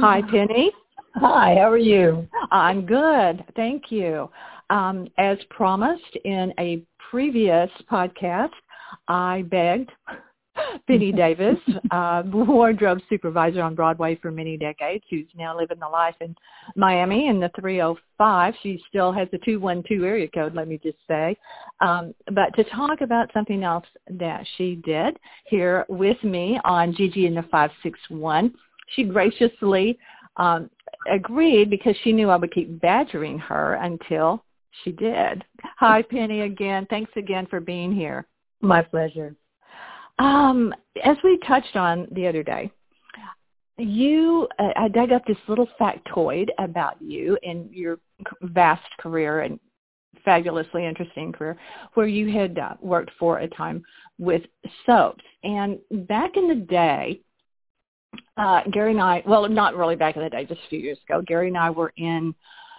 Hi, Penny. Hi, how are you? I'm good. Thank you. Um, as promised in a previous podcast, I begged Penny Davis, uh, wardrobe supervisor on Broadway for many decades, who's now living the life in Miami in the 305. She still has the 212 area code, let me just say. Um, but to talk about something else that she did here with me on Gigi in the 561, she graciously um, agreed because she knew I would keep badgering her until she did. Hi, Penny, again. Thanks again for being here. My pleasure. Um, as we touched on the other day, you, uh, I dug up this little factoid about you and your vast career and fabulously interesting career where you had uh, worked for a time with soaps. And back in the day, uh, Gary and I, well, not really back in the day, just a few years ago, Gary and I were in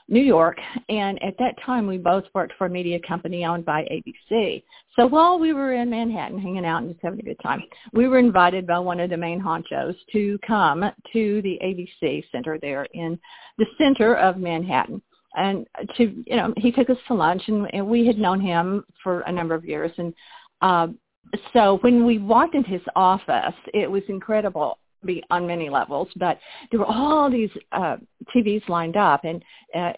New York, and at that time we both worked for a media company owned by ABC. So while we were in Manhattan hanging out and just having a good time, we were invited by one of the main honchos to come to the ABC Center there in the center of Manhattan. And to, you know, he took us to lunch, and, and we had known him for a number of years. And uh, so when we walked into his office, it was incredible be on many levels, but there were all these uh, TVs lined up and uh,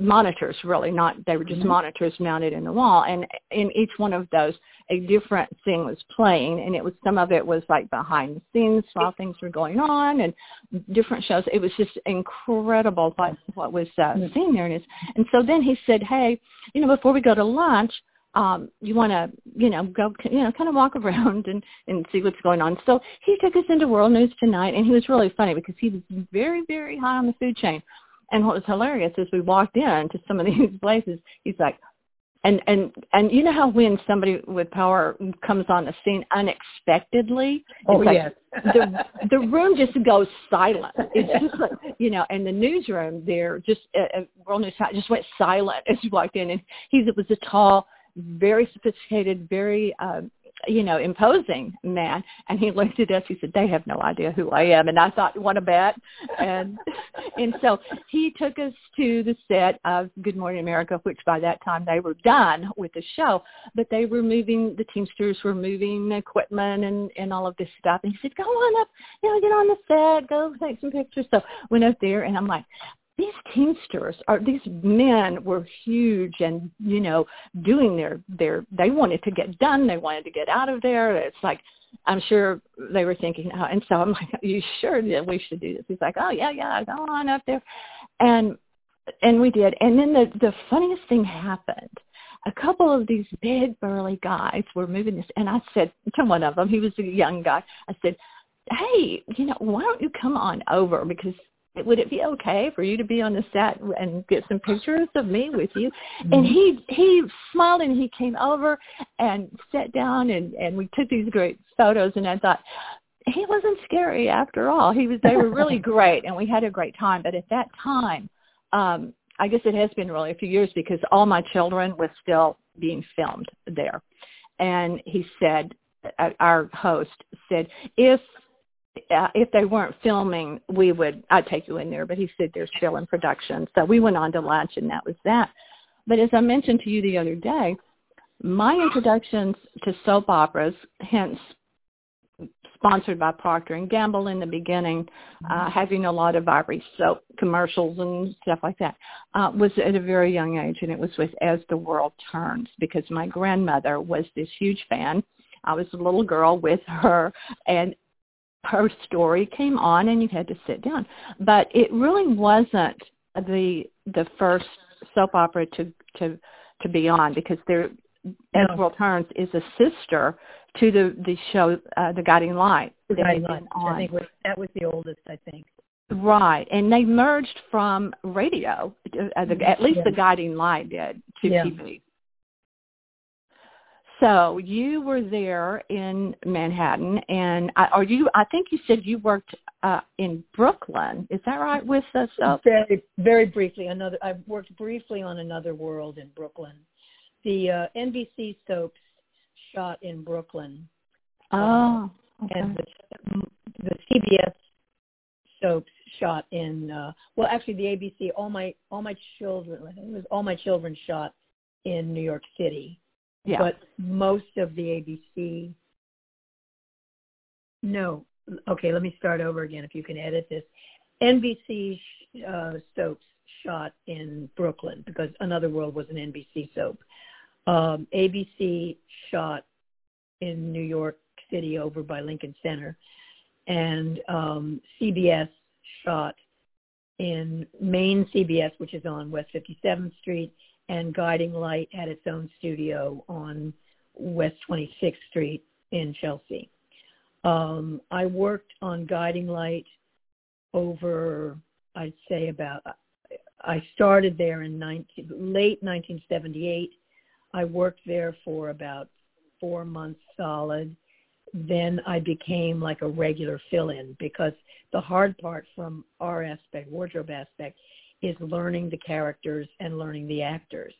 monitors really, not, they were just mm-hmm. monitors mounted in the wall. And in each one of those, a different thing was playing and it was, some of it was like behind the scenes while things were going on and different shows. It was just incredible what, what was uh, mm-hmm. seen there. And, and so then he said, hey, you know, before we go to lunch, um, you want to, you know, go, you know, kind of walk around and, and see what's going on. So he took us into World News Tonight, and he was really funny because he was very, very high on the food chain. And what was hilarious is we walked in to some of these places, he's like, and and and you know how when somebody with power comes on the scene unexpectedly, oh like yes, the the room just goes silent. It's just like you know, and the newsroom there just uh, World News just went silent as you walked in, and he was a tall very sophisticated, very uh, you know, imposing man. And he looked at us. He said, "They have no idea who I am." And I thought, "What a bet!" And and so he took us to the set of Good Morning America, which by that time they were done with the show, but they were moving. The Teamsters were moving equipment and and all of this stuff. And he said, "Go on up, you know, get on the set, go take some pictures." So went up there, and I'm like, these teamsters are these men were huge and you know doing their their they wanted to get done. They wanted to get out of there. It's like i'm sure they were thinking oh, and so i'm like are you sure that we should do this? He's like oh yeah yeah go on up there. And and we did. And then the the funniest thing happened. A couple of these big burly guys were moving this and i said to one of them he was a young guy i said hey you know why don't you come on over? Because would it be okay for you to be on the set and get some pictures of me with you? Mm-hmm. and he he smiled and he came over and sat down and and we took these great photos and i thought he wasn't scary after all. He was they were really great and we had a great time. But at that time um i guess it has been really a few years because all my children were still being filmed there. And he said uh, our host said if uh, if they weren't filming, we would, I'd take you in there, but he said they're still in production. So we went on to lunch and that was that. But as I mentioned to you the other day, my introductions to soap operas, hence sponsored by Procter and Gamble in the beginning, uh, having a lot of Ivory soap commercials and stuff like that, uh, was at a very young age, and it was with As the World Turns because my grandmother was this huge fan. I was a little girl with her, and her story came on and you had to sit down. But it really wasn't the the first soap opera to to to be on because there no. World Turns is a sister to the the show uh, The Guiding Light. The Guiding Light. I think was, that was the oldest, I think. Right, and they merged from radio, uh, the, at least yeah. the Guiding Light did, to yeah. TV. So you were there in Manhattan, and I, are you? I think you said you worked uh, in Brooklyn. Is that right? With us? Very, very briefly. Another. I worked briefly on Another World in Brooklyn. The uh, NBC soaps shot in Brooklyn. Oh. Okay. And the, the CBS soaps shot in uh well actually the ABC all my all my children I think it was all my children shot in New York City. Yeah. But most of the ABC no. Okay, let me start over again if you can edit this. NBC uh soaps shot in Brooklyn because Another World was an NBC soap. Um ABC shot in New York City over by Lincoln Center and um, CBS shot in main CBS, which is on West 57th Street, and Guiding Light had its own studio on West 26th Street in Chelsea. Um, I worked on Guiding Light over, I'd say about, I started there in 19, late 1978. I worked there for about four months solid then I became like a regular fill-in because the hard part from our aspect, wardrobe aspect, is learning the characters and learning the actors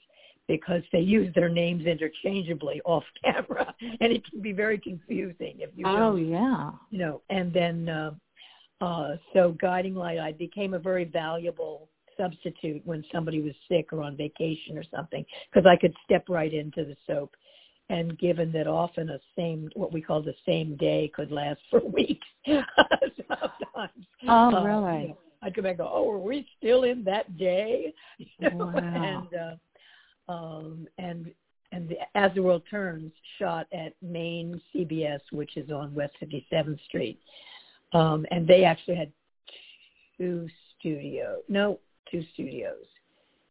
because they use their names interchangeably off camera and it can be very confusing if you oh yeah you know and then uh uh so guiding light i became a very valuable substitute when somebody was sick or on vacation or something because i could step right into the soap and given that often a same what we call the same day could last for weeks sometimes. Oh, uh, really? I'd come back and go, oh, are we still in that day? You know? Wow. And uh, um, and and the, as the world turns, shot at main CBS, which is on West 57th Street, um, and they actually had two studios, no, two studios,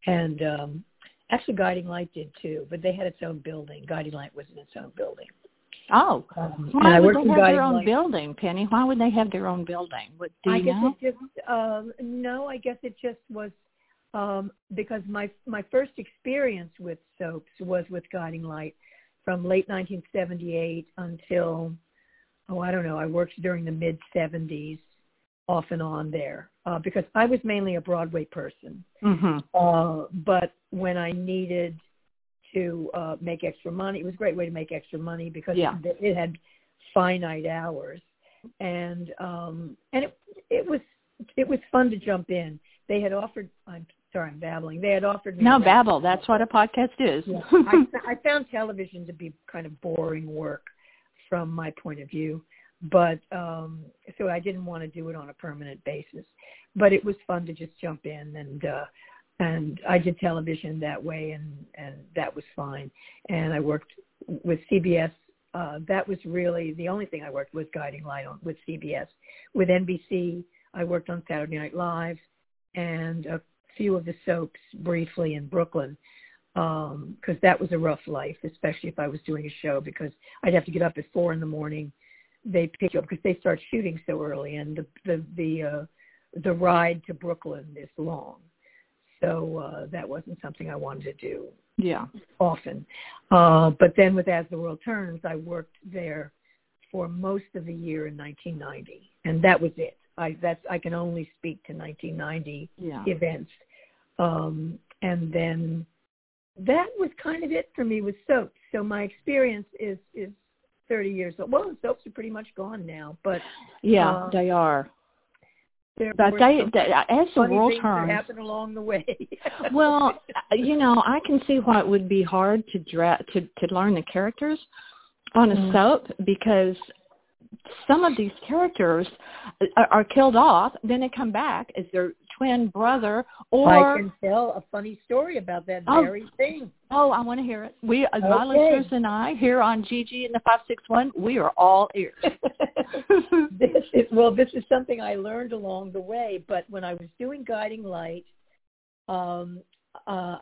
and um, Actually, Guiding Light did too, but they had its own building. Guiding Light was in its own building. Oh, Um, why would they have their own Light. building, Penny? Why would they have their own building? What, do I you guess know? it just um, no. I guess it just was um, because my my first experience with soaps was with Guiding Light from late 1978 until oh I don't know. I worked during the mid 70s off and on there uh, because I was mainly a Broadway person. hmm Uh, but when I needed to uh, make extra money, it was a great way to make extra money because Yeah. it, it had finite hours, and um, and it it was it was fun to jump in. They had offered. I'm sorry, I'm babbling. They had offered me. No, babble. That's what a podcast is. Yeah. I, I found television to be kind of boring work from my point of view, but um, so I didn't want to do it on a permanent basis. But it was fun to just jump in and uh, and I did television that way, and and that was fine. And I worked with CBS. Uh, that was really the only thing I worked with Guiding Light on with CBS. With NBC, I worked on Saturday Night Live and a few of the soaps briefly in Brooklyn because that was a rough life, especially if I was doing a show because I'd have to get up at four in the morning. They'd pick you up because they start shooting so early, and the the the uh, the ride to Brooklyn is long. So uh, that wasn't something I wanted to do yeah. often. Uh, but then with As the World Turns, I worked there for most of the year in 1990, and that was it. I that's I can only speak to 1990 Yeah. events, um, and then that was kind of it for me with soaps. So my experience is is 30 years old. Well, soaps are pretty much gone now, but Yeah, Uh, they are. There But they, some they as the world turns, happened along the way. well, you know, I can see why it would be hard to dra- to to learn the characters on a Mhm. soap because some of these characters are, are killed off, then they come back as their twin brother, or I can tell a funny story about that Oh. very thing. oh, I want to hear it. We, uh my listeners and I, here on Gigi and the five six one, we are all ears. this is well, this is something I learned along the way. But when I was doing Guiding Light, um, uh,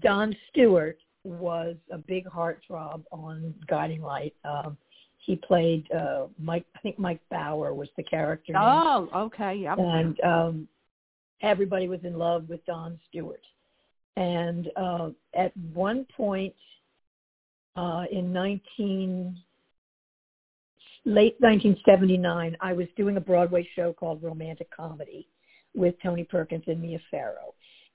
Don Stewart was a big heartthrob on Guiding Light. Um, he played uh, Mike. I think Mike Bauer was the character. name. oh, okay, yeah. and um, everybody was in love with Don Stewart. And uh, at one point uh, in 19 late 1979, I was doing a Broadway show called Romantic Comedy with Tony Perkins and Mia Farrow.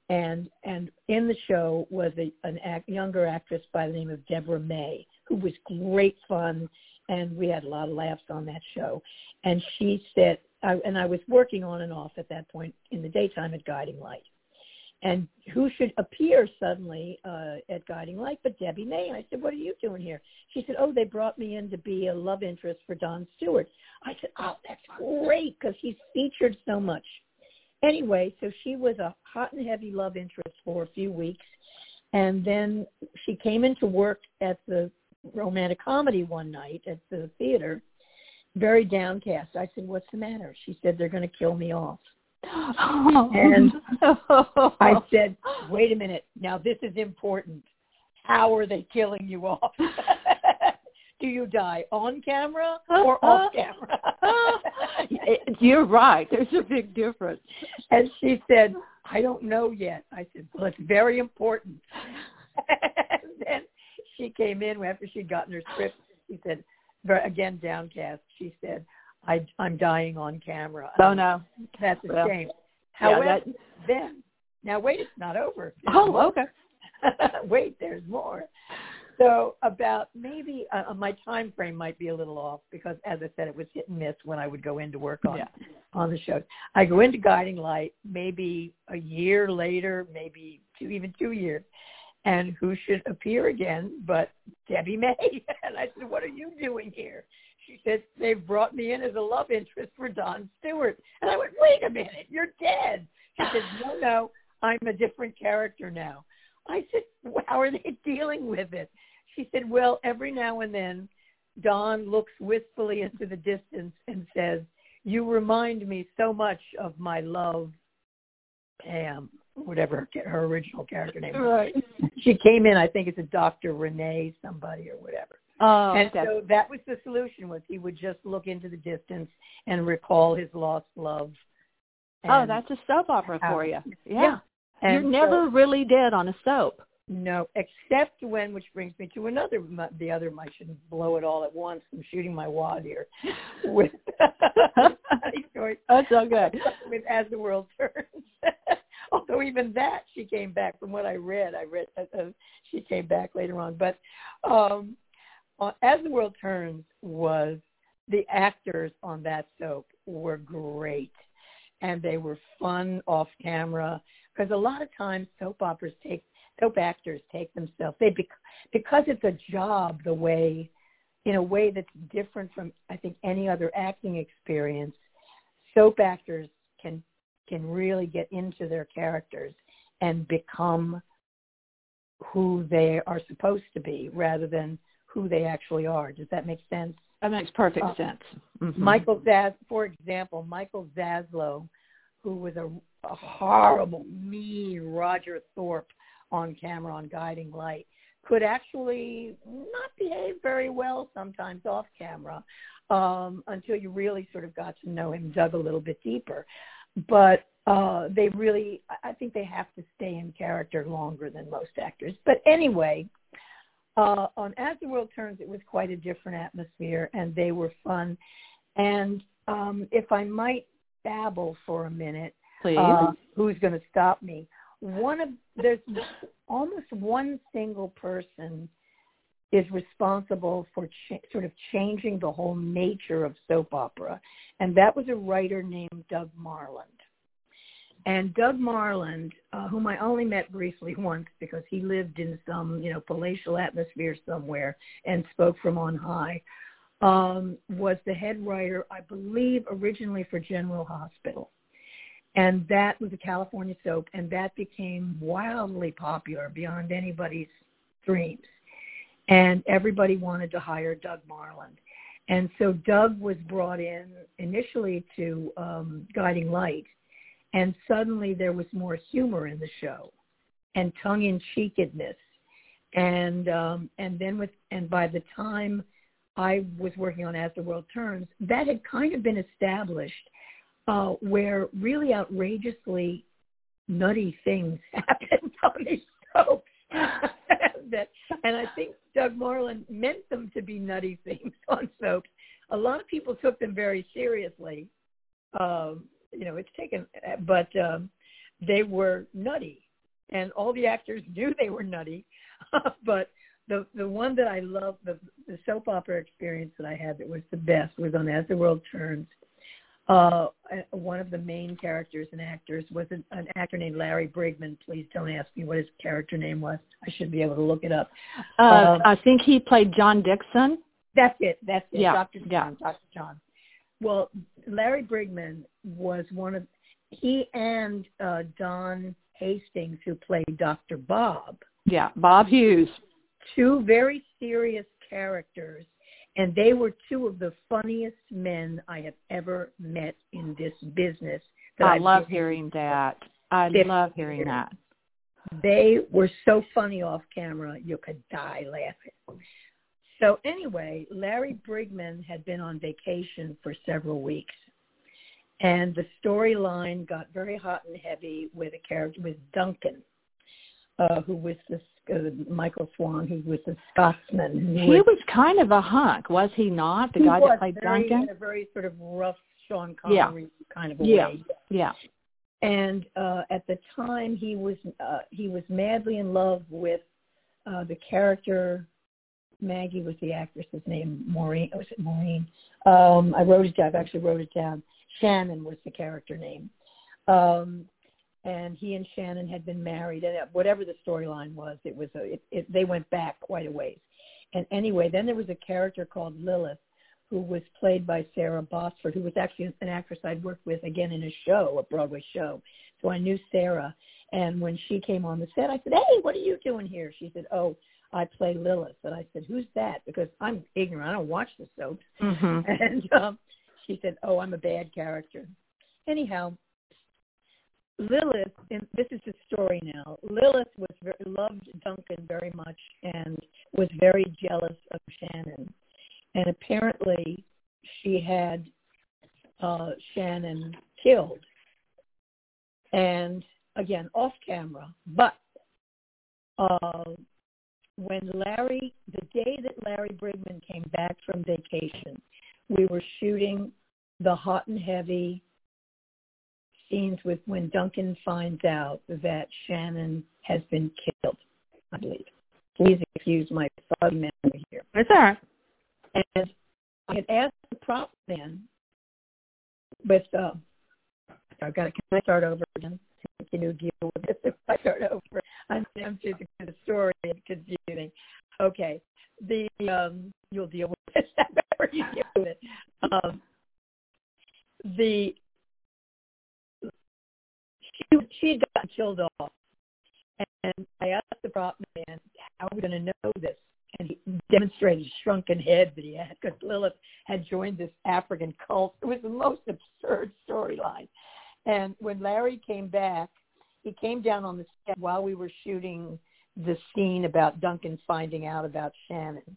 And and in the show was a, an act, younger actress by the name of Deborah May, who was great fun, and we had a lot of laughs on that show. And she said, I, and I was working on and off at that point in the daytime at Guiding Light. And who should appear suddenly uh, at Guiding Light but Debbie May? I said, what are you doing here? She said, oh, they brought me in to be a love interest for Don Stewart. I said, oh, that's great because he's featured so much. Anyway, so she was a hot and heavy love interest for a few weeks. And then she came into work at the romantic comedy one night at the theater, very downcast. I said, what's the matter? She said, they're going to kill me off. And I said, wait a minute. Now this is important. How are they killing you off? Do you die on camera or off camera? You're right. There's a big difference. And she said, I don't know yet. I said, well, it's very important. and then she came in after she'd gotten her script. She said, again, downcast, she said, I, I'm dying on camera. Oh no, that's a well, shame. However, yeah, that... then now wait, it's not over. There's oh, more. okay. wait, there's more. So about maybe uh, my time frame might be a little off because, as I said, it was hit and miss when I would go into work on yeah. on the shows. I go into Guiding Light maybe a year later, maybe two, even two years, and who should appear again but Debbie May? and I said, "What are you doing here?" She said, "They've brought me in as a love interest for Don Stewart." And I went, "Wait a minute, you're dead." She said, "No, no, I'm a different character now." I said, "How are they dealing with it?" She said, "Well, every now and then, Don looks wistfully into the distance and says." You remind me so much of my love, Pam whatever her original character name was. Right. She came in, I think it's a Dr. Renee somebody or whatever. Oh, and okay. so that was the solution was he would just look into the distance and recall his lost love. oh, that's a soap opera for you. Yeah. yeah. You're never so- really dead on a soap. No, except when, which brings me to another, the other, I shouldn't blow it all at once. I'm shooting my wad here. With. That's okay. with As the World Turns. Although even that, she came back from what I read. I read uh, uh, she came back later on. But um, uh, As the World Turns was the actors on that soap were great, and they were fun off camera because a lot of times soap operas take soap actors take themselves they bec- because it's a job the way in a way that's different from I think any other acting experience. Soap actors can can really get into their characters and become who they are supposed to be rather than who they actually are. Does that make sense? That makes perfect Uh, sense. Mhm. Michael Zaz, for example, Michael Zaslow, who was a, a horrible, mean Roger Thorpe on camera on Guiding Light, could actually not behave very well sometimes off camera um, until you really sort of got to know him, dug a little bit deeper. But uh, they really, I think they have to stay in character longer than most actors. But anyway, uh, on As the World Turns, it was quite a different atmosphere, and they were fun. And um, if I might babble for a minute, Please. uh, who's going to stop me? One of there's almost one single person is responsible for ch- sort of changing the whole nature of soap opera, and that was a writer named Doug Marland. And Doug Marland, uh, whom I only met briefly once because he lived in some, you know, palatial atmosphere somewhere and spoke from on high, um, was the head writer, I believe, originally for General Hospital. And that was a California soap, and that became wildly popular beyond anybody's dreams. And everybody wanted to hire Doug Marland. And so Doug was brought in initially to um, Guiding Light, and suddenly there was more humor in the show and tongue-in-cheekedness. And um, and then with and by the time I was working on As the World Turns, that had kind of been established uh, where really outrageously nutty things happened on these soaps. That, and I think Doug Marland meant them to be nutty things on soaps. A lot of people took them very seriously. Um, you know, it's taken, but um, they were nutty, and all the actors knew they were nutty. but the the one that I loved, the the soap opera experience that I had that was the best was on As the World Turns Uh, one of the main characters and actors was an, an actor named Larry Bryggman. Please don't ask me what his character name was. I should be able to look it up. Uh, um, I think he played John Dixon. That's it. That's it. Yeah. Dr. John. Yeah. Dr. John. Well, Larry Bryggman was one of he and uh, Don Hastings, who played Dr. Bob. Yeah, Bob Hughes. Two very serious characters and they were two of the funniest men I have ever met in this business. I I've love hearing that. I love hearing years. that. They were so funny off camera, you could die laughing. So anyway, Larry Bryggman had been on vacation for several weeks. And the storyline got very hot and heavy with a character with Duncan, uh, who was the uh, Michael Swan, who was the Scotsman. He was kind of a hunk, was he not? The he guy was that played very, Duncan? in a very sort of rough Sean Yeah. Connery kind of a Yeah. way. Yeah. And uh, at the time, he was uh, he was madly in love with uh, the character. Maggie was the actress's name. Maureen was it Maureen? Um, I wrote it down. I actually wrote it down. Shannon was the character name. Um, and he and Shannon had been married, and whatever the storyline was, it was a, it, it, they went back quite a ways. And anyway, then there was a character called Lilith, who was played by Sarah Botsford, who was actually an actress I'd worked with again in a show, a Broadway show. So I knew Sarah. And when she came on the set, I said, "Hey, what are you doing here?" She said, "Oh, I play Lilith." And I said, "Who's that?" Because I'm ignorant. I don't watch the soaps. Mhm. And um, she said, "Oh, I'm a bad character." Anyhow, Lilith, and this is the story now. Lilith was very, loved Duncan very much and was very jealous of Shannon, and apparently she had uh, Shannon killed, and again off camera. But uh, when Larry, the day that Larry Bryggman came back from vacation, we were shooting the hot and heavy scenes with when Duncan finds out that Shannon has been killed, I believe. Please excuse my foggy memory here. It's all right. And I had asked the prop man with, uh, I've got to, can I start over again? Can you deal with this if I start over? I'm, I'm just the story is confusing. Okay. The, um, you'll deal with it however you deal with it. Um, the, she, gotten killed off. And I asked the prop man, how are we going to know this? And he demonstrated a shrunken head that he had because Lilith had joined this African cult. It was the most absurd storyline. And when Larry came back, he came down on the set while we were shooting the scene about Duncan finding out about Shannon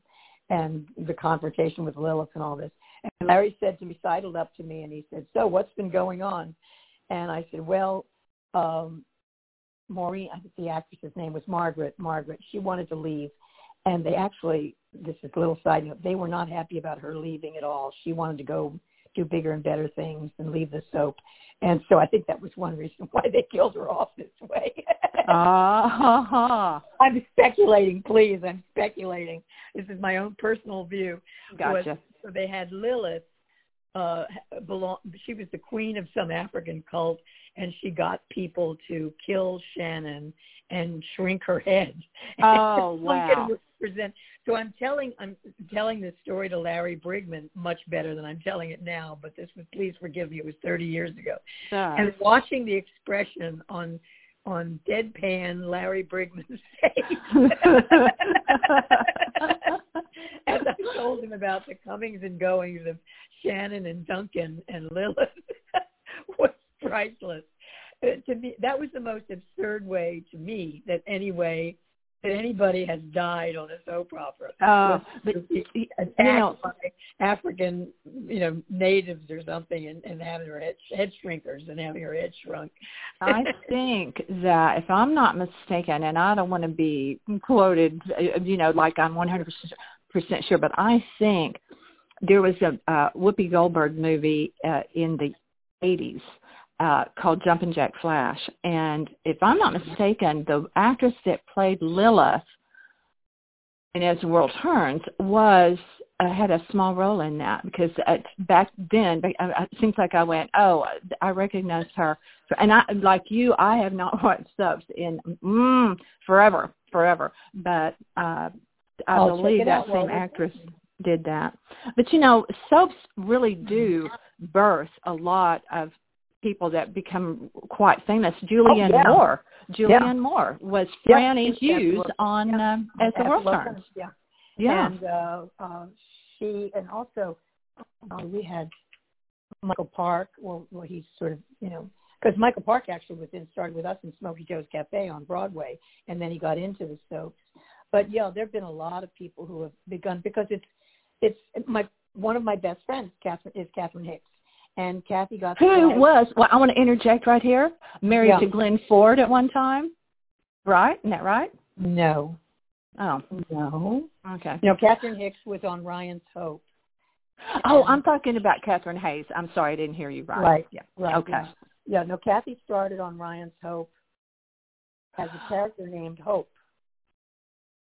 and the confrontation with Lilith and all this. And Larry said to me, sidled up to me, and he said, "So what's been going on?" And I said, "Well, um, Maureen, I think the actress's name was Margaret. Margaret, she wanted to leave, and they actually, this is a little side note, they were not happy about her leaving at all. She wanted to go do bigger and better things and leave the soap, and so I think that was one reason why they killed her off this way. Ah, ha, ha. I'm speculating, please. I'm speculating. This is my own personal view. Gotcha. So they had Lilith. Uh, belong. She was the queen of some African cult, and she got people to kill Shannon and shrink her head. Oh, wow. So I'm telling I'm telling this story to Larry Bryggman much better than I'm telling it now. But this was please forgive me. It was 30 years ago. Sure. And watching the expression on on deadpan Larry Bryggman's face as I told him about the comings and goings of Shannon and Duncan and Lilith was priceless. Uh, To me, that was the most absurd way to me that any way that anybody has died on a soap opera. Uh, but, you know- by African, you know, natives or something, and, and having her head, head shrinkers and having her head shrunk. I think that if I'm not mistaken, and I don't want to be quoted, uh, you know, like I'm 100% sure, but I think there was a uh, Whoopi Goldberg movie uh, in the 80s uh, called Jumpin' Jack Flash, and if I'm not mistaken, the actress that played Lilith in As the World Turns was uh, had a small role in that because uh, back then uh, it seems like I went, oh, I recognized her, and I like you, I have not watched soaps in mm, forever, forever, but uh, I I'll believe that same actress did that. But you know, soaps really do birth a lot of people that become quite famous. Julianne oh, yeah. Moore. Julianne yeah. Moore was yeah. Franny Hughes on yeah. um, As the World Turns. Yeah. Yeah. And uh, uh, she and also uh, we had Michael Park. Well, well, he's sort of you know because Michael Park actually was in started with us in Smokey Joe's Cafe on Broadway, and then he got into the soaps. But yeah, there have been a lot of people who have begun because it's it's my one of my best friends, Catherine, is Catherine Hicks, and Kathy got who started. was. Well, I want to interject right here. Married Yeah. to Glenn Ford at one time, right? Isn't that right? No, Oh, no, okay. no. Catherine Hicks was on Ryan's Hope. Oh, I'm talking about Catherine Hayes. I'm sorry, I didn't hear you right. Right. Yeah. Right. Okay. Yeah. yeah. No, Kathy started on Ryan's Hope as a character named Hope.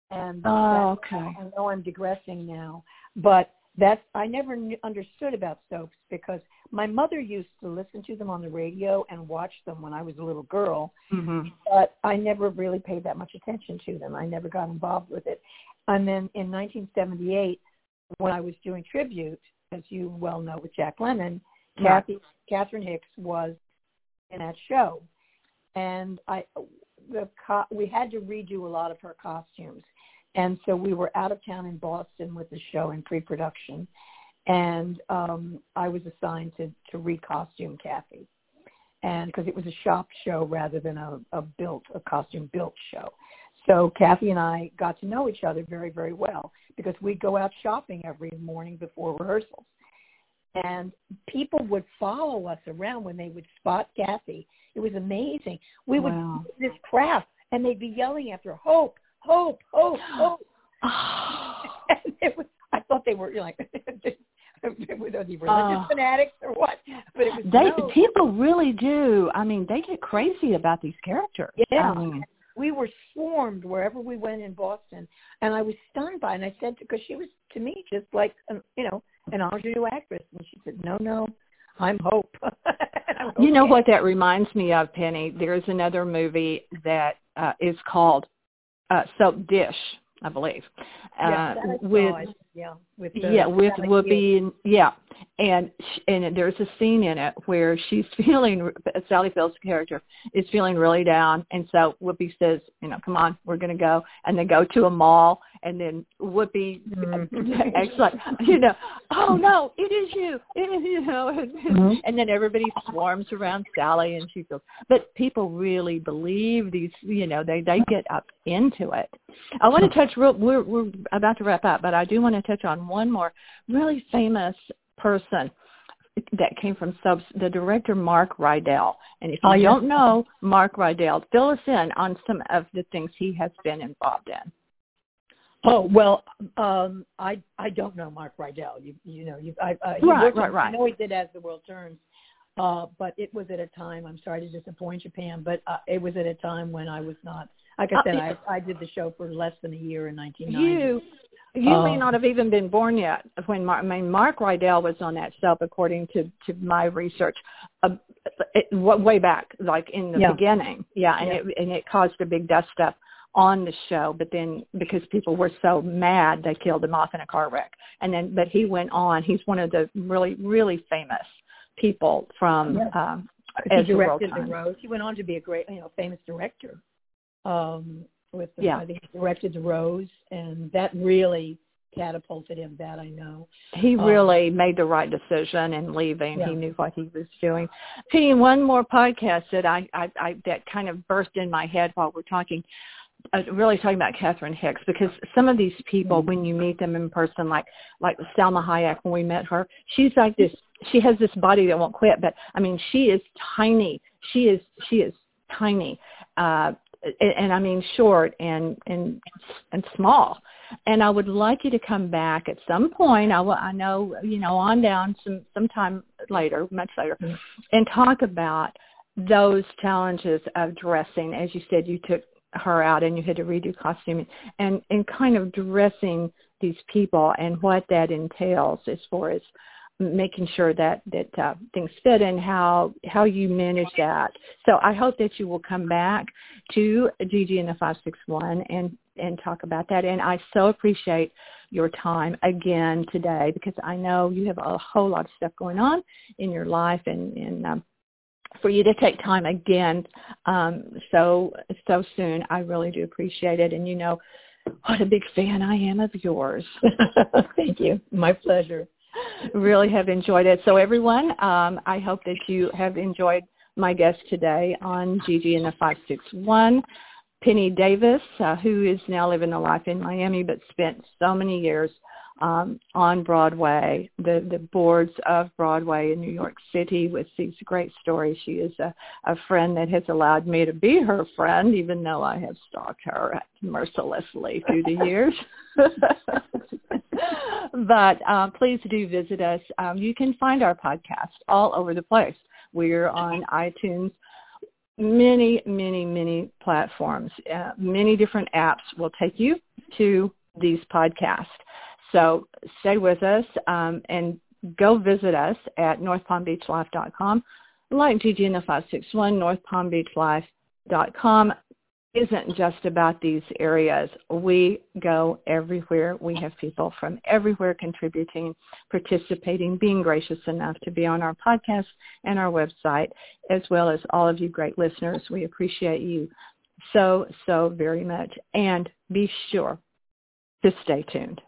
And Oh, okay. I know I'm digressing now, but that's I never knew, understood about soaps because my mother used to listen to them on the radio and watch them when I was a little girl, Mhm. but I never really paid that much attention to them. I never got involved with it. And then in 1978, when I was doing tribute, as you well know, with Jack Lemmon, Right. Kathy Catherine Hicks was in that show, and I the co- we had to redo a lot of her costumes, and so we were out of town in Boston with the show in pre-production, and um, I was assigned to to recostume Kathy, and because it was a shop show rather than a, a built a costume built show. So Kathy and I got to know each other very, very well because we'd go out shopping every morning before rehearsals. And people would follow us around when they would spot Kathy. It was amazing. We would Wow. this crap and they'd be yelling after Hope, Hope, Hope, Hope. and it was, I thought they were you know, like were they religious Oh. fanatics or what? But it was They no, people really do. I mean, they get crazy about these characters. Yeah. I mean, we were swarmed wherever we went in Boston, and I was stunned by it. And I said, because she was to me just like an, you know an ingenue actress, and she said, "No, no, I'm Hope." And I went, you know what that reminds me of, Penny? There's another movie that uh, is called uh, Soap Dish, I believe, uh, saw with it. Yeah, with the, yeah, with Whoopi, and, yeah, and sh- and there's a scene in it where she's feeling Sally Field's character is feeling really down, and so Whoopi says, you know, come on, we're going to go, and they go to a mall, and then Whoopi Mhm. acts like, you know, oh no, it is you, it is you know, and, Mhm. and then everybody swarms around Sally, and she feels, but people really believe these, you know, they they get up into it. I want to touch real. We're we're about to wrap up, but I do want to touch on one more really famous person that came from subs. The director Mark Rydell, and if you Oh, don't know Mark Rydell, fill us in on some of the things he has been involved in. Oh well, um, I I don't know Mark Rydell. You you know you I uh, Right, right, right. I know he did as the world turns, uh, but it was at a time. I'm sorry to disappoint you, Pam, but uh, it was at a time when I was not. Like I Uh, said, yeah. I I did the show for less than a year in 1990. You you may Uh, not have even been born yet when Mark, I mean Mark Rydell was on that soap, according to to my research, uh, it, wa- way back, like in the Yeah. beginning, yeah, and Yeah. it and it caused a big dust up on the show. But then because people were so mad, they killed him off in a car wreck, and then but he went on. He's one of the really really famous people from. Yeah. Um, he as the world directed the. Rose. He went on to be a great, you know, famous director. Um, with the, Yeah. I think he directed the Rose, and that really catapulted him. That I know. he Um, really made the right decision in leaving. Yeah. He knew what he was doing. Penny, one more podcast that I, I, I that kind of burst in my head while we're talking, uh, really talking about Catherine Hicks because some of these people, Mm-hmm. when you meet them in person, like like Salma Hayek, when we met her, she's like this. She has this body that won't quit, but I mean, she is tiny. She is she is tiny. Uh, and, and I mean short and and and small. And I would like you to come back at some point. I, will- I know you know on down some sometime later, much later, Mhm. and talk about those challenges of dressing. As you said, you took her out and you had to redo costuming and and kind of dressing these people and what that entails as far as making sure that that uh, things fit and how how you manage that. So I hope that you will come back to Gigi and the 561 and and talk about that. And I so appreciate your time again today because I know you have a whole lot of stuff going on in your life and and um, for you to take time again um, so so soon, I really do appreciate it. And you know what a big fan I am of yours. Thank you. My pleasure really have enjoyed it. So everyone, um, I hope that you have enjoyed my guest today on Gigi and the 561. Penny Davis, uh, who is now living a life in Miami, but spent so many years um, on Broadway, the, the boards of Broadway in New York City with these great stories. She is a, a friend that has allowed me to be her friend, even though I have stalked her mercilessly through the years. but uh, please do visit us. Um, you can find our podcast all over the place. We're on iTunes, many, many, many platforms. Uh, many different apps will take you to these podcasts. So stay with us um, and go visit us at northpalmbeachlife.com. Like Gigi in the 561, northpalmbeachlife.com isn't just about these areas. We go everywhere. We have people from everywhere contributing, participating, being gracious enough to be on our podcast and our website, as well as all of you great listeners. We appreciate you so, so very much. And be sure to stay tuned.